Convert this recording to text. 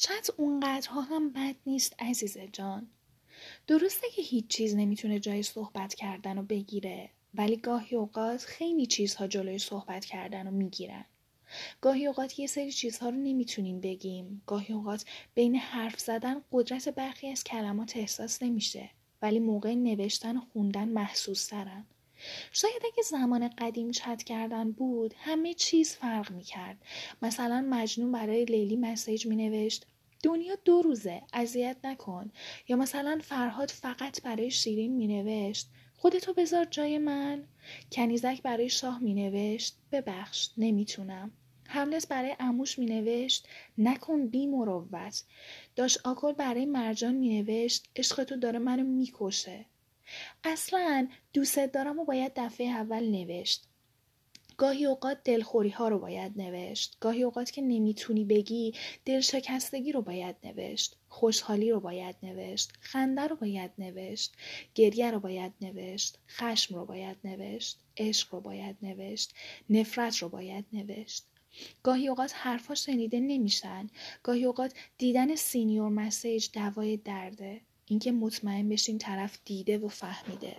چت اونقدرها هم بد نیست عزیز جان. درسته که هیچ چیز نمی‌تونه جای صحبت کردن و بگیره ولی گاهی اوقات خیلی چیزها جلوی صحبت کردن و می‌گیرن. گاهی اوقات یه سری چیزها رو نمی‌تونیم بگیم. گاهی اوقات بین حرف زدن قدرت برخی از کلمات احساس نمیشه ولی موقع نوشتن و خوندن محسوس ترن شاید اگه زمان قدیم چت کردن بود همه چیز فرق می‌کرد. مثلا مجنون برای لیلی مسیج مینوشت دنیا دو روزه اذیت نکن. یا مثلا فرهاد فقط برای شیرین مینوشت خودتو بذار جای من. کنیزک برای شاه مینوشت ببخش نمی‌تونم. هملت برای اموش مینوشت نکن بی مروت. داشت آکل برای مرجان مینوشت عشق تو داره منو می‌کشه. اصلا دوست دارم و باید دفعه اول نوشت. گاهی اوقات دلخوری ها رو باید نوشت. گاهی اوقات که نمی‌تونی بگی دل شکستگی رو باید نوشت. خوشحالی رو باید نوشت. خنده رو باید نوشت. گریه رو باید نوشت. خشم رو باید نوشت. عشق رو باید نوشت. نفرت رو باید نوشت. گاهی اوقات حرفا شنیده نمیشن. گاهی اوقات دیدن سینیور مسیج دوای درده. اینکه مطمئن بشیم طرف دیده و فهمیده.